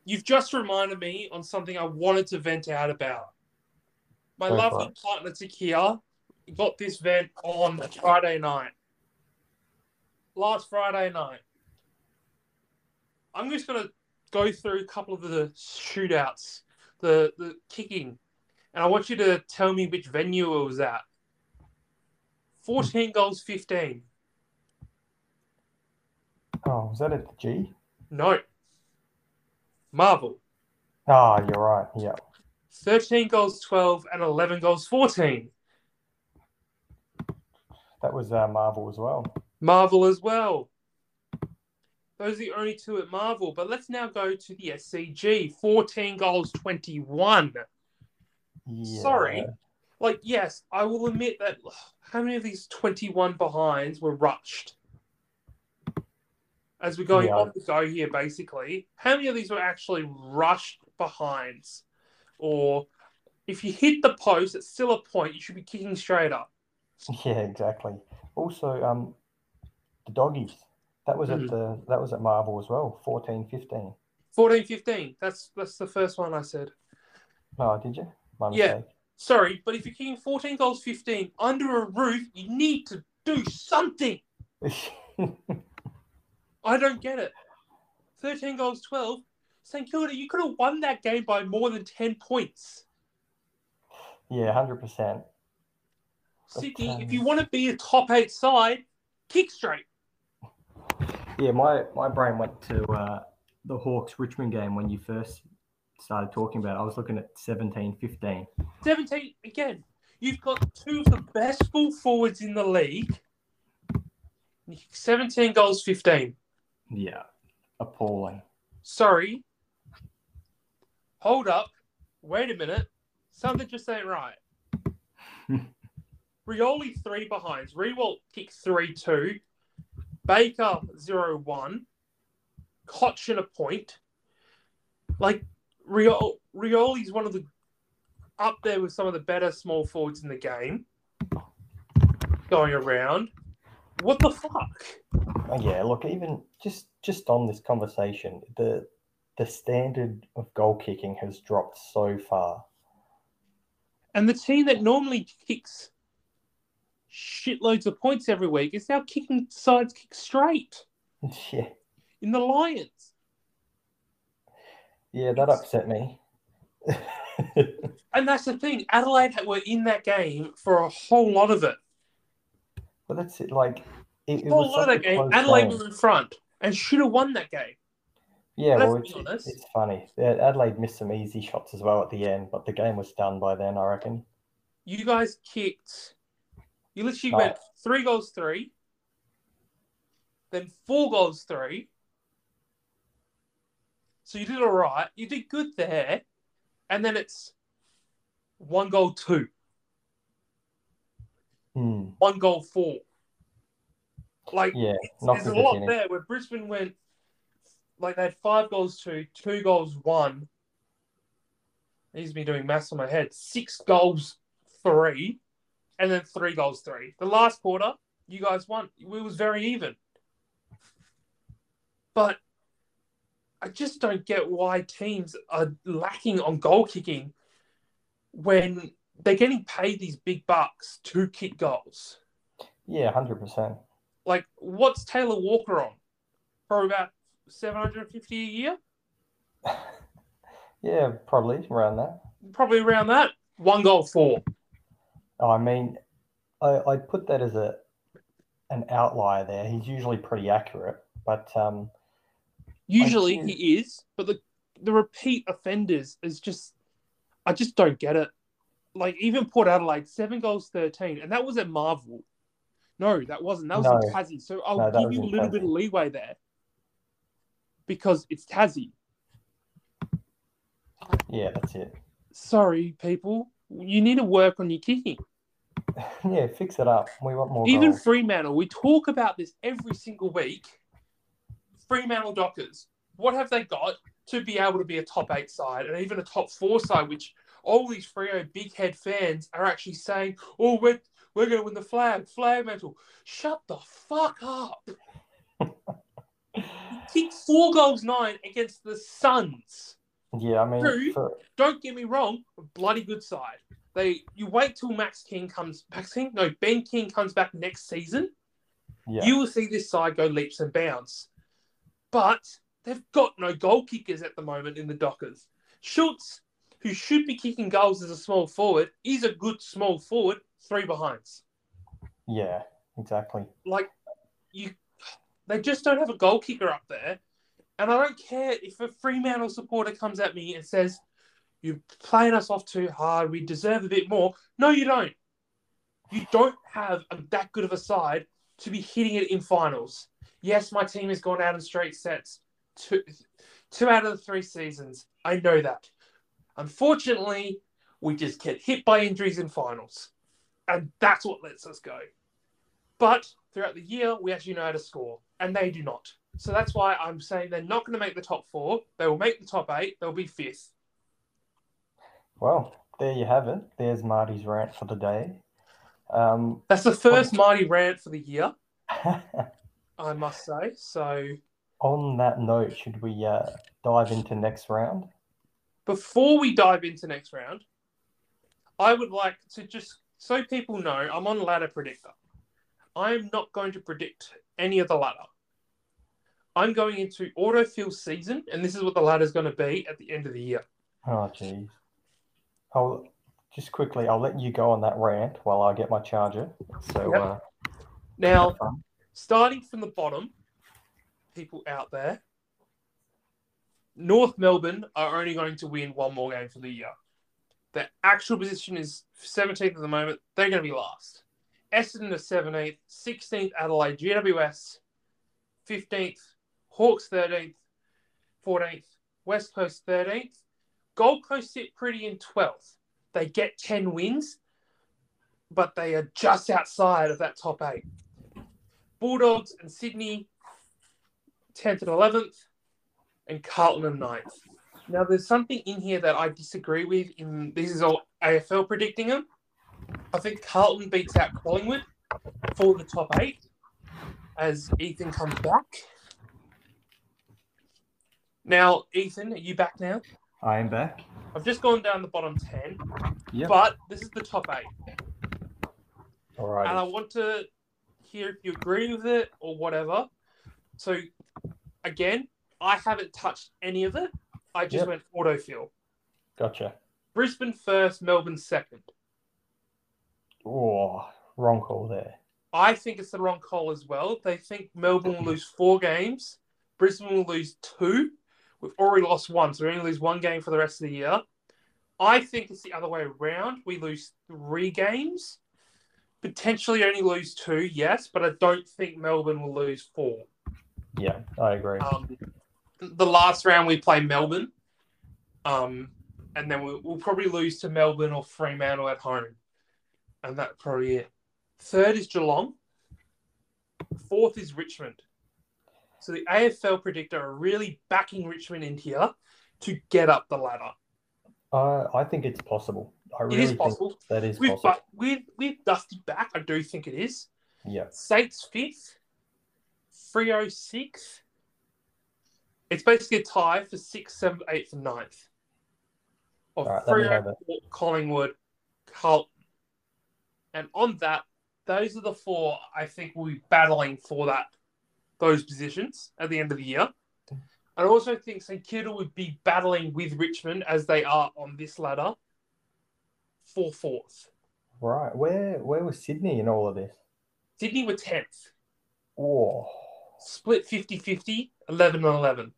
you've just reminded me on something I wanted to vent out about. My Go lovely partner Takia got this vent on Friday night. Last Friday night. I'm just gonna go through a couple of the shootouts, the the kicking, and I want you to tell me which venue it was at. 14 goals, 15. Oh, was that at the G? No. Marvel. Ah, you're right. Yeah. 13 goals, 12, and 11 goals, 14. That was uh, Marvel as well. Marvel as well. Those are the only two at Marvel. But let's now go to the SCG. 14 goals, 21. Yeah. Sorry. Like, yes, I will admit that how many of these 21 behinds were rushed? As we're going Yeah. on the go here, basically, how many of these were actually rushed behinds? Or if you hit the post, it's still a point, you should be kicking straight up. Yeah, exactly. Also, um, the doggies. That was Mhm. at the that was at Marvel as well. 14, 15. 14 15. That's that's the first one I said. Oh, did you? My Yeah. Sorry, but if you're kicking 14 goals 15 under a roof, you need to do something. I don't get it. 13 goals 12. St Kilda, you could have won that game by more than 10 points. yeah, hundred percent. Sydney, um, if you want to be a top eight side, kick straight. Yeah, my my brain went to uh, the Hawks Richmond game when you first started talking about. I was looking at 17, 15. 17 again. You've got two of the best full forwards in the league. 17 goals 15. Yeah, appalling. Sorry. Hold up. Wait a minute. Something just ain't right. Rioli three behinds. Riewoldt kick three two. Baker zero one. Cochin a point. Like Riol Rioli's one of the up there with some of the better small forwards in the game. Going around. What the fuck? Oh, yeah, look, even just just on this conversation, the the standard of goal kicking has dropped so far. And the team that normally kicks shitloads of points every week is now kicking sides kick straight yeah, in the Lions. Yeah, that upset me. And that's the thing. Adelaide were in that game for a whole lot of it. But that's it. Like it, it A whole was lot of that game. Adelaide game. were in front and should have won that game. Yeah, well, it's, it's funny. Adelaide missed some easy shots as well at the end, but the game was done by then, I reckon. You guys kicked. You literally went three goals, three, then four goals, three. So you did all right. You did good there. And then it's one goal, two. Hmm. one goal four. Like Yeah, there's a lot there where Brisbane went like they had five goals two, two goals one. He's been doing maths on my head. Six goals three. and then three goals, three. The last quarter, you guys won. It was very even. But I just don't get why teams are lacking on goal kicking when they're getting paid these big bucks to kick goals. Yeah, hundred percent. Like, what's Taylor Walker on? For about seven hundred and fifty a year. Yeah, probably around that. Probably around that. One goal, four. I mean, I I put that as a an outlier there. He's usually pretty accurate, but um, Usually he is, but the the repeat offenders is just I just don't get it. Like even Port Adelaide, seven goals, thirteen, and that was at Marvel. No, that wasn't. That was in No. Tassie. So I'll No, give you a little bit of leeway there because it's Tassie. yeah, that's it. Sorry, people, you need to work on your kicking. yeah, fix it up. We want more Even goals. Fremantle, we talk about this every single week. Fremantle Dockers, what have they got to be able to be a top eight side and even a top four side, which all these Freo big head fans are actually saying, oh, we're, we're going to win the flag, flag mantle. Shut the fuck up. kicked four goals nine against the Suns. Yeah, I mean, True. for, Don't get me wrong, a bloody good side. They you wait till Max King comes Max King? No, Ben King comes back next season. yeah, You will see this side go leaps and bounds. But they've got no goal kickers at the moment in the Dockers. Schultz, who should be kicking goals as a small forward, is a good small forward, three behinds. yeah, exactly. Like you they just don't have a goal kicker up there. And I don't care if a Fremantle supporter comes at me and says, You're playing us off too hard, we deserve a bit more. No, you don't. You don't have a, that good of a side to be hitting it in finals. Yes, my team has gone out in straight sets two, two out of the three seasons. I know that. Unfortunately, we just get hit by injuries in finals. And that's what lets us go. But throughout the year, we actually know how to score, and they do not. So that's why I'm saying they're not going to make the top four. They will make the top eight. They'll be fifth. Well, there you have it. There's Marty's rant for the day. Um, That's the first Marty rant for the year, I must say. So on that note, should we uh, dive into next round? before we dive into next round, I would like to just so people know I'm on ladder predictor. I am not going to predict any of the ladder. I'm going into autofill season, and this is what the ladder is going to be at the end of the year. Oh, geez. I'll just quickly. I'll let you go on that rant while I get my charger. So, Yep. uh, Now. Starting from the bottom, people out there, North Melbourne are only going to win one more game for the year. Their actual position is 17th at the moment. They're going to be last. Essendon are 17th, 16th Adelaide, GWS 15th, Hawks 13th, 14th, West Coast 13th. Gold Coast sit pretty in 12th. They get 10 wins, but they are just outside of that top eight. Bulldogs and Sydney 10th and 11th, and Carlton and 9th. Now, there's something in here that I disagree with. In this is all AFL predicting them. I think Carlton beats out Collingwood for the top eight as Ethan comes back. Now, Ethan, are you back now? I am back. I've just gone down the bottom 10, Yep. but this is the top eight. All right. and I want to if you agree with it or whatever. So, again, I haven't touched any of it. I just Yep. went autofill. Gotcha. Brisbane first, Melbourne second. Oh, wrong call there. I think it's the wrong call as well. They think Melbourne will lose four games, Brisbane will lose two. We've already lost one, so we only lose one game for the rest of the year. I think it's the other way around. We lose three games, potentially only lose two, yes, but I don't think Melbourne will lose four. Yeah, I agree. Um, the last round we play Melbourne, um, and then we'll, we'll probably lose to Melbourne or Fremantle at home, and that's probably it. Third is Geelong. Fourth is Richmond. So the AFL predictor are really backing Richmond in here to get up the ladder. Uh, I think it's possible. I It really is think possible. that is With, possible. but with with Dusty back, I do think it is. Yeah. Saints fifth, Freo sixth. It's basically a tie for sixth, seventh, eighth, and ninth. Of All right, let me Freo, have it. Collingwood, Carlton. And on that, those are the four I think will be battling for that those positions at the end of the year. I also think St Kilda would be battling with Richmond as they are on this ladder for fourth. Right. Where where was Sydney in all of this? Sydney were 10th, Oh, split 50 50, 11 and 11.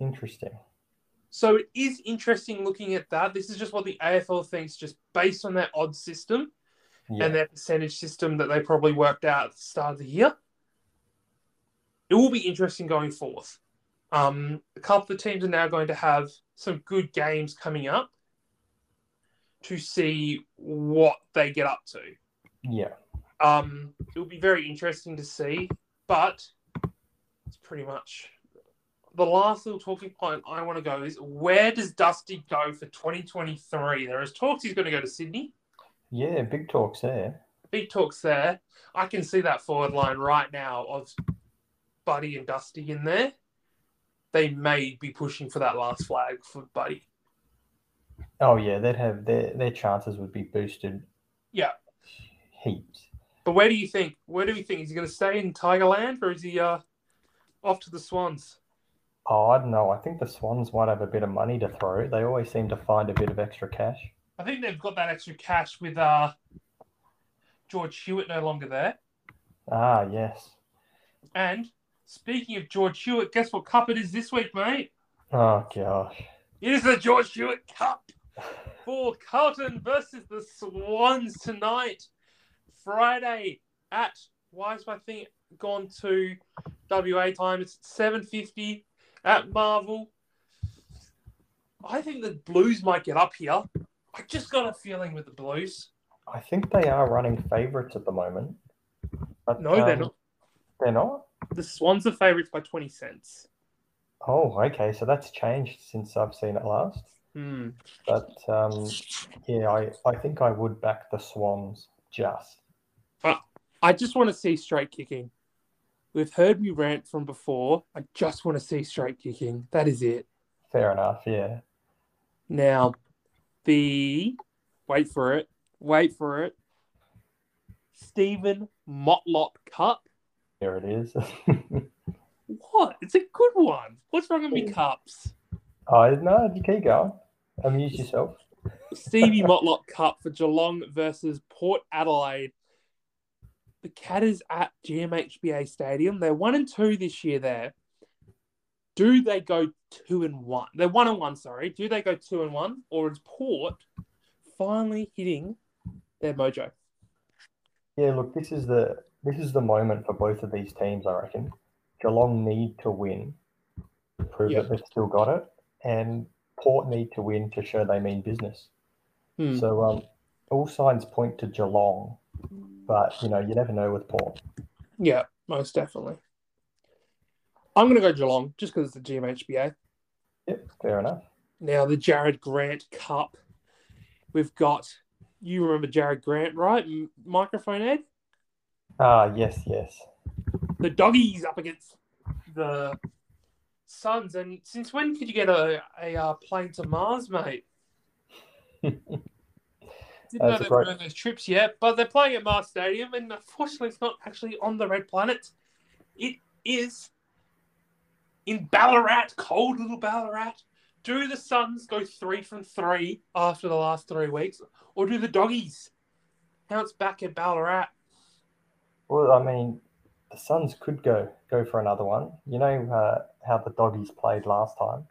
interesting. So it is interesting looking at that. This is just what the AFL thinks, just based on their odds system Yeah. and their percentage system that they probably worked out at the start of the year. It will be interesting going forth. Um, a couple of teams are now going to have some good games coming up to see what they get up to. yeah. Um, it will be very interesting to see, but it's pretty much the last little talking point I want to go is where does Dusty go for 2023? There is talks he's going to go to Sydney. Yeah. Big talks there. Big talks there. I can see that forward line right now of Buddy and Dusty in there. They may be pushing for that last flag for Buddy. Oh yeah, they'd have their their chances would be boosted Yeah. heaps. But where do you think? Where do you think? Is he going to stay in Tigerland or is he uh, off to the Swans? Oh, I don't know. I think the Swans might have a bit of money to throw. They always seem to find a bit of extra cash. I think they've got that extra cash with uh, George Hewett no longer there. Ah, yes. And speaking of George Hewett, guess what cup it is this week, mate? Oh gosh. It is the George Hewett Cup for Carlton versus the Swans tonight, Friday at why is my thing gone to WA time? It's seven fifty at Marvel. I think the Blues might get up here. I just got a feeling with the Blues. I think they are running favourites at the moment. But, No, they're um, not. They're not. The Swans are favourites by twenty cents. Oh, okay. So that's changed since I've seen it last. Hmm. But um, yeah, I, I think I would back the Swans just. I just want to see straight kicking. We've heard me rant from before. I just want to see straight kicking. That is it. Fair enough. Yeah. Now, the wait for it, wait for it. Steven Motlop Cup. There it is. What? It's a good one. What's wrong with me cups? oh no, you keep going. Amuse yourself. Stevie Motlop Cup for Geelong versus Port Adelaide. The Catters at GMHBA Stadium. They're one and two this year there. Do they go two and one? They're one and one, sorry. Do they go two and one? Or is Port finally hitting their mojo? Yeah, look, this is the this is the moment for both of these teams, I reckon. Geelong need to win, to prove Yeah. that they've still got it, and Port need to win to show they mean business. Hmm. So um, all signs point to Geelong, but you know you never know with Port. Yeah, most definitely. I'm going to go Geelong just because it's the GMHBA. Yep, fair enough. Now, the Jared Grant Cup. We've got, you remember Jared Grant, right? M- microphone Ed? Ah, yes, yes. The doggies up against the Suns. And since when could you get a, a uh, plane to Mars, mate? Didn't know they were doing those trips yet, but they're playing at Mars Stadium, and unfortunately, it's not actually on the Red Planet. It is in Ballarat, cold little Ballarat. Do the Suns go three from three after the last three weeks, or do the doggies bounce back at Ballarat? Well, I mean, the Suns could go go for another one. You know uh, how the doggies played last time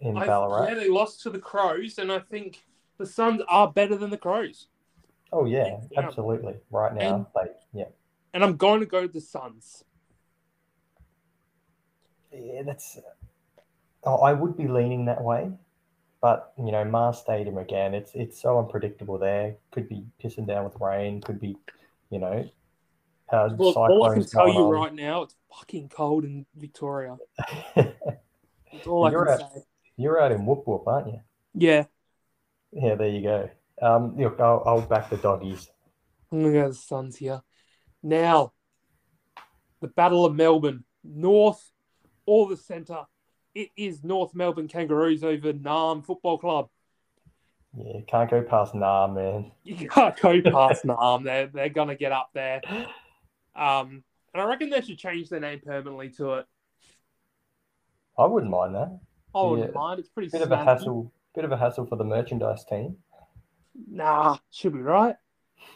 in I, Ballarat. yeah, they lost to the Crows, and I think the Suns are better than the Crows. Oh yeah, Yeah. absolutely. Right now, they yeah. And I'm going to go to the Suns. Yeah, that's. Oh, I would be leaning that way, but you know, Mars Stadium again. It's it's so unpredictable there. Could be pissing down with rain. Could be, you know, uh, Well, all I can tell you on. right now, it's fucking cold in Victoria. That's all You're can at- say. You're out in Whoop Whoop, aren't you? Yeah, Yeah, there you go. Um, look, I'll, I'll back the doggies. I'm gonna go the Suns here. Now, the Battle of Melbourne, North or the Centre. It is North Melbourne Kangaroos over Narrm Football Club. Yeah, can't go past Narrm, man. You can't go past Narrm. They're they're gonna get up there. Um, and I reckon they should change their name permanently to it. I wouldn't mind that. I wouldn't Yeah. mind. It's pretty Bit of a hassle. Bit of a hassle for the merchandise team. Nah, should be right.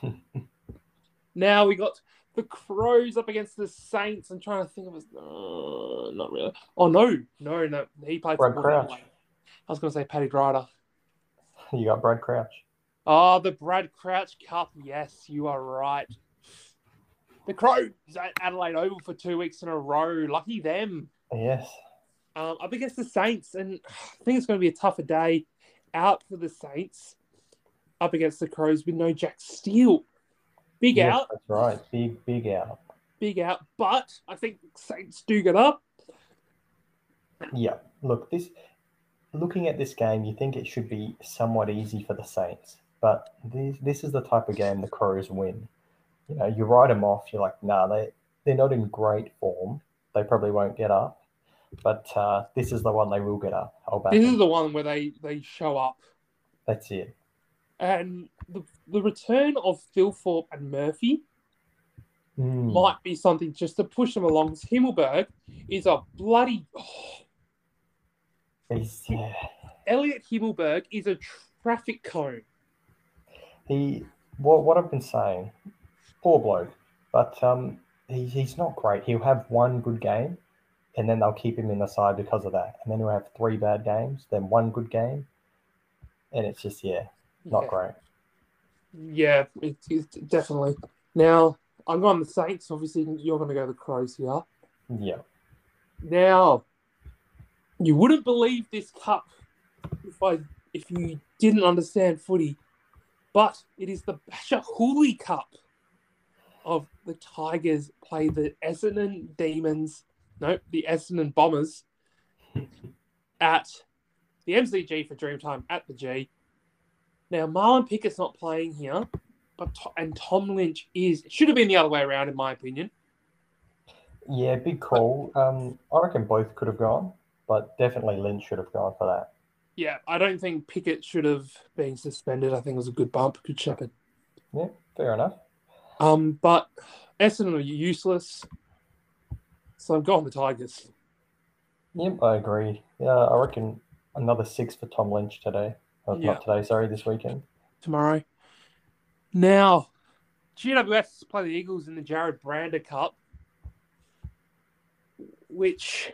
now we got the Crows up against the Saints. I'm trying to think of his. Uh, not really. Oh no, no, no. He played Brad for Crouch. I was going to say Paddy Ryder. You got Brad Crouch. Oh, the Brad Crouch Cup. Yes, you are right. The Crows at Adelaide Oval for two weeks in a row. Lucky them. Yes. Um, up against the Saints, and I think it's going to be a tougher day out for the Saints. Up against the Crows with no Jack Steele. Big Yes, out, That's right. Big, big out. big out. But I think Saints do get up. Yeah. Look, this. Looking at this game, you think it should be somewhat easy for the Saints, but this this is the type of game the Crows win. You know, you write them off. You're like, nah, they they're not in great form. They probably won't get up, but uh, this is the one they will get up. I'll back This them. is the one where they they show up, That's it. and the the return of Thilthorpe and Murphy Mm. might be something just to push them along. Himmelberg is a bloody. Oh, He's, yeah. Elliott Himmelberg is a traffic cone. He what what I've been saying, poor bloke, but um, he, he's not great. He'll have one good game, and then they'll keep him in the side because of that, and then he'll have three bad games, then one good game, and it's just yeah, not Yeah. great. Yeah, it, it's definitely. Now, I'm going the Saints. Obviously, you're going to go the Crows here. Yeah, Now, you wouldn't believe this cup if I if you didn't understand footy, but it is the Basher Hooley Cup of the Tigers play the Essendon Demons, no, the Essendon Bombers at the MCG for Dreamtime at the G. Now, Marlon Pickett's not playing here, but and Tom Lynch is. It should have been the other way around, in my opinion. yeah, big call. Um, I reckon both could have gone, but definitely Lynch should have gone for that. Yeah, I don't think Pickett should have been suspended. I think it was a good bump, good shepherd. Yeah, fair enough. Um, but Essendon are useless, so I'm going the Tigers. Yep, I agree. Yeah, I reckon another six for Tom Lynch today. Uh, Yeah. Not today, sorry, this weekend. tomorrow. Now, GWS play the Eagles in the Jared Brander Cup, which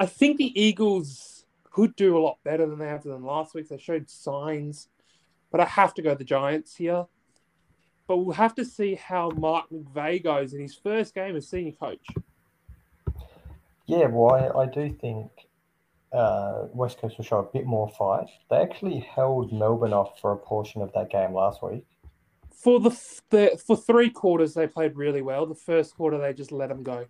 I think the Eagles could do a lot better than they have done last week. They showed signs, but I have to go the Giants here. But we'll have to see how Mark McVeigh goes in his first game as senior coach. Yeah, well, I, I do think uh, West Coast will show a bit more fight. They actually held Melbourne off for a portion of that game last week. For the, the for three quarters, they played really well. The first quarter, they just let them go.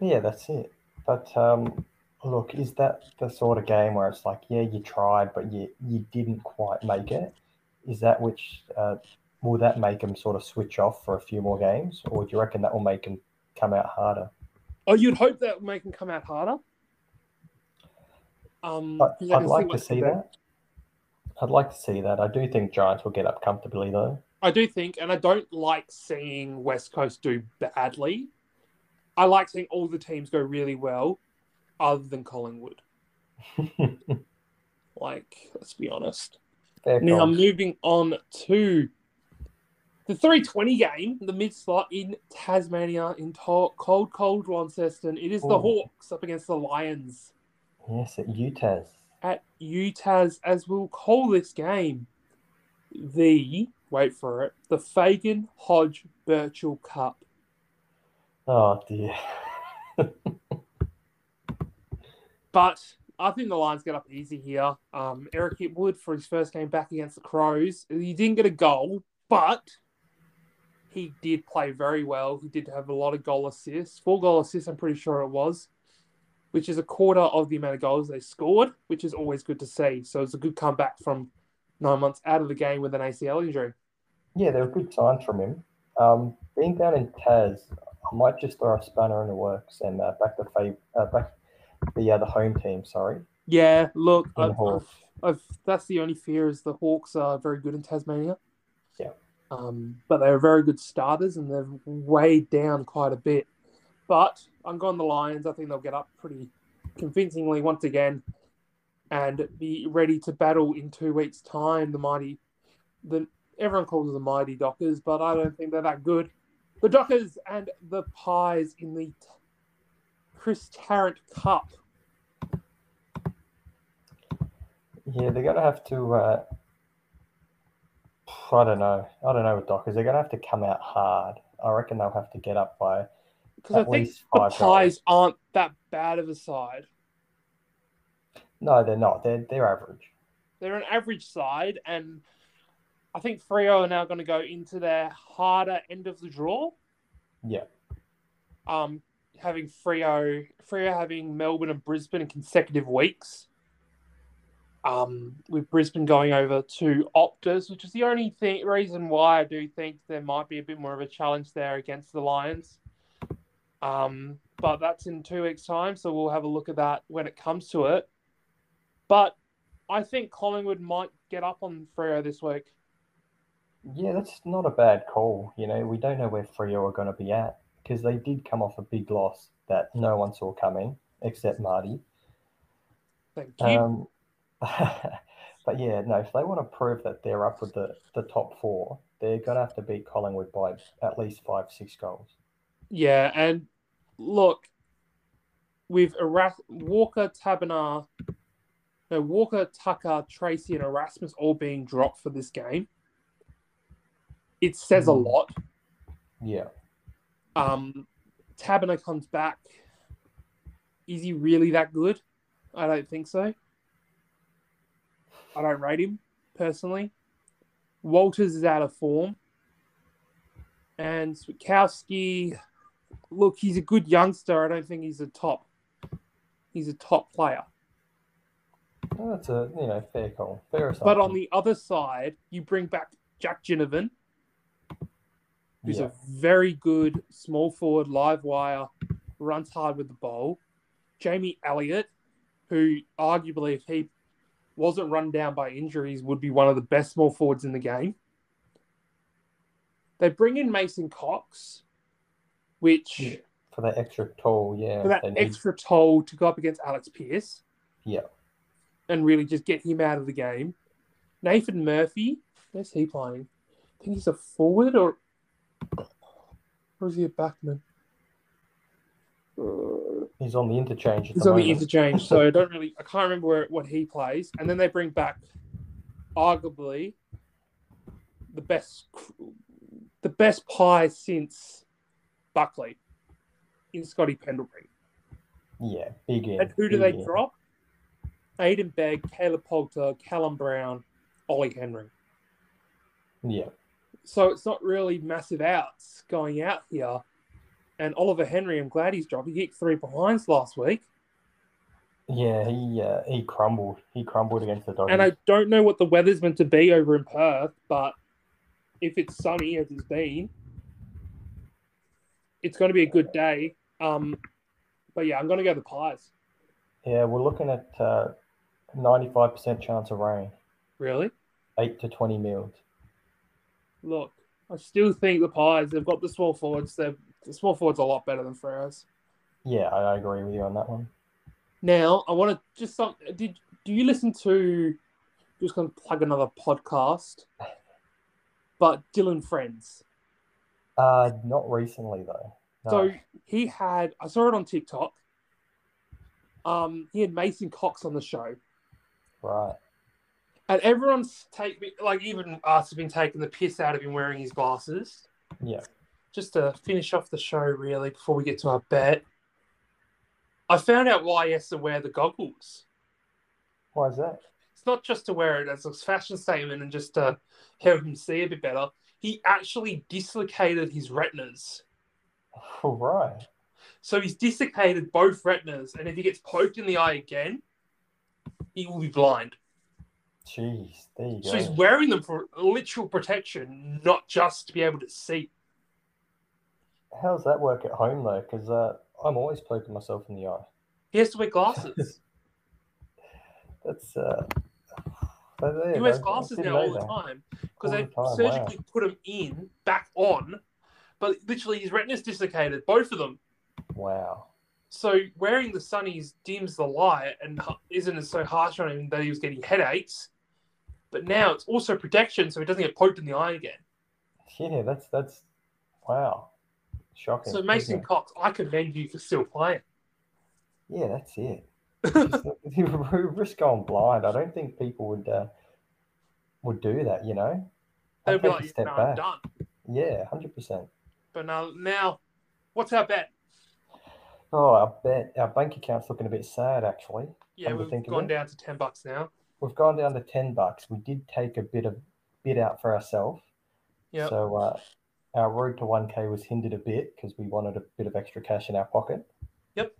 Yeah, that's it. But um, look, is that the sort of game where it's like, yeah, you tried, but you you didn't quite make it? Is that which uh, will that make them sort of switch off for a few more games, or do you reckon that will make them come out harder? Oh, you'd hope that would make them come out harder. Um, But 'cause I I'd like to see that. I'd like to see that. I do think Giants will get up comfortably though. I do think, and I don't like seeing West Coast do badly. I like seeing all the teams go really well, other than Collingwood. Like, let's be honest. Fair Now, moving on to the 320 game, the mid slot in Tasmania, in to- cold, cold Launceston. It is the Hawks up against the Lions Yes, at UTAS. at UTAS, as we'll call this game, the, wait for it, the Fagan Hodge Birchall Cup. Oh dear. But I think the Lions get up easy here. Um, Eric Hipwood for his first game back against the Crows. He didn't get a goal, but he did play very well. He did have a lot of goal assists, four goal assists, I'm pretty sure it was, which is a quarter of the amount of goals they scored, which is always good to see. So it's a good comeback from nine months out of the game with an ACL injury. Yeah, there were good signs from him. Um, being down in Taz, I might just throw a spanner in the works and uh, back the fa- uh, back the uh, the home team. Sorry. Yeah, look, I've, I've, I've, that's the only fear is the Hawks are very good in Tasmania. Um, but they're very good starters and they've weighed down quite a bit. But I'm going the Lions. I think they'll get up pretty convincingly once again and be ready to battle in two weeks' time. The mighty, the everyone calls them the mighty Dockers, but I don't think they're that good. The Dockers and the Pies in the Chris Tarrant Cup. Yeah, they're gonna have to. Uh, I don't know. I don't know with Dockers. They're gonna have to come out hard. I reckon they'll have to get up by. Because I At think least the five Pies aren't that bad of a side. No, they're not. They're they're average. They're an average side, and I think Freo are now going to go into their harder end of the draw. Yeah. Um, having Freo, Freo having Melbourne and Brisbane in consecutive weeks. Um, with Brisbane going over to Optus, which is the only thing reason why I do think there might be a bit more of a challenge there against the Lions. Um, but that's in two weeks' time, so we'll have a look at that when it comes to it. But I think Collingwood might get up on Freo this week. Yeah, that's not a bad call. You know, we don't know where Freo are going to be at because they did come off a big loss that no one saw coming except Marty. Thank you. Um, but yeah, no, if they want to prove that they're up with the, the top four, they're going to have to beat Collingwood by at least five, six goals. Yeah, and look, with Eras- Walker, Taberner, no, Walker, Tucker, Treacy, and Erasmus all being dropped for this game, it says a Hmm. lot. Yeah. Um, Taberner comes back. Is he really that good? I don't think so. I don't rate him personally. Walters is out of form. And Switkowski, look, he's a good youngster. I don't think he's a top. He's a top player. Well, that's a, you know, fair call. Fair But on the other side, you bring back Jack Ginnivan, who's yeah. a very good small forward, live wire, runs hard with the ball. Jamie Elliott, who arguably, if he wasn't run down by injuries, would be one of the best small forwards in the game. They bring in Mason Cox, which Yeah, for that extra tall, yeah. for that need- extra toll to go up against Alex Pearce Yeah. and really just get him out of the game. Nathan Murphy, where's he playing? I think he's a forward or or is he a backman? Uh, He's on the interchange. At he's the on the interchange, so I don't really I can't remember where what he plays. And then they bring back arguably the best the best pie since Buckley in Scotty Pendlebury. Yeah, big in. And who do they in. drop? Aiden Begg, Caleb Poulter, Callum Brown, Ollie Henry. Yeah. So it's not really massive outs going out here. And Oliver Henry, I'm glad he's dropped. He hit three behinds last week. Yeah, he uh, he crumbled. He crumbled against the Dodgers. And I don't know what the weather's meant to be over in Perth, but if it's sunny as it's been, it's going to be a good day. Um, but yeah, I'm going to go the Pies. Yeah, we're looking at uh, 95% chance of rain, Really? 8 to 20 mils. Look, I still think the Pies, they've got the small forwards. They're, the small forwards a lot better than Ferris. Yeah, I, I agree with you on that one. Now, I want to just some. Did do you listen to? Just going to plug another podcast, but Dylan Friends. Uh, not recently, though. No. So he had. I saw it on TikTok. Um, he had Mason Cox on the show, right. and everyone's take like even us have been taking the piss out of him wearing his glasses. Yeah. Just to finish off the show, really, before we get to our bet, I found out why he has to wear the goggles. Why is that? It's not just to wear it as a fashion statement and just to help him see a bit better. He actually dislocated his retinas. All right. So he's dislocated both retinas, and if he gets poked in the eye again, he will be blind. Jeez, there you go. So he's wearing them for literal protection, not just to be able to see. How does that work at home though? Because uh, I'm always poking myself in the eye. He has to wear glasses. That's uh, he wears glasses now all the time because they the time, wow. surgically put him in, back on, but literally his retina's dislocated, both of them. Wow. So wearing the sunnies dims the light and isn't as so harsh on him that he was getting headaches. But now it's also protection, so he doesn't get poked in the eye again. Yeah, that's that's wow. Shocking. So Mason? Cox, I commend you for still playing. Yeah, that's it. You risk going blind. I don't think people would uh, would do that. You know, They'd be like, step no, back. done. Yeah, hundred percent. But now, now, what's our bet? Oh, I bet our bank account's looking a bit sad. Actually, Yeah, we've gone down to ten bucks now. we've gone down to ten bucks. We did take a bit of bit out for ourselves. Yeah. So uh, our road to one k was hindered a bit because we wanted a bit of extra cash in our pocket. Yep.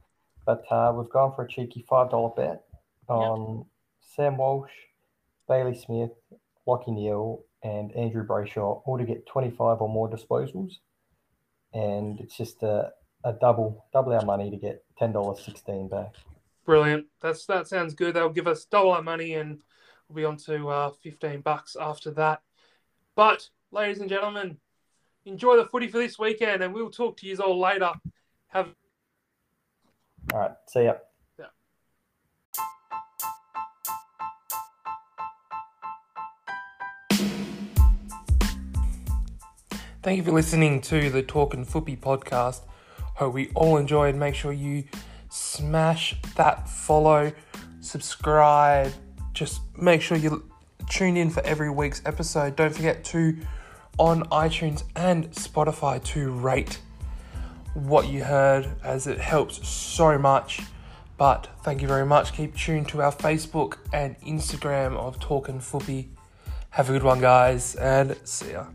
But uh, we've gone for a cheeky five dollar bet on Sam Walsh, Bailey Smith, Lachie Neale, and Andrew Brayshaw, all to get twenty five or more disposals, and it's just a, a double double our money to get ten dollars sixteen back. Brilliant. That's that sounds good. They'll give us double our money, and we'll be on to uh, fifteen bucks after that. But, ladies and gentlemen, enjoy the footy for this weekend, and we'll talk to you all later. Have All right, see ya. Thank you for listening to the Talk and Footy podcast. Hope we all enjoyed. Make sure you smash that follow, subscribe. Just make sure you tune in for every week's episode. Don't forget to on iTunes and Spotify to rate what you heard as it helps so much. But thank you very much. Keep tuned to our Facebook and Instagram of Talk and Footy. Have a good one, guys, and see ya.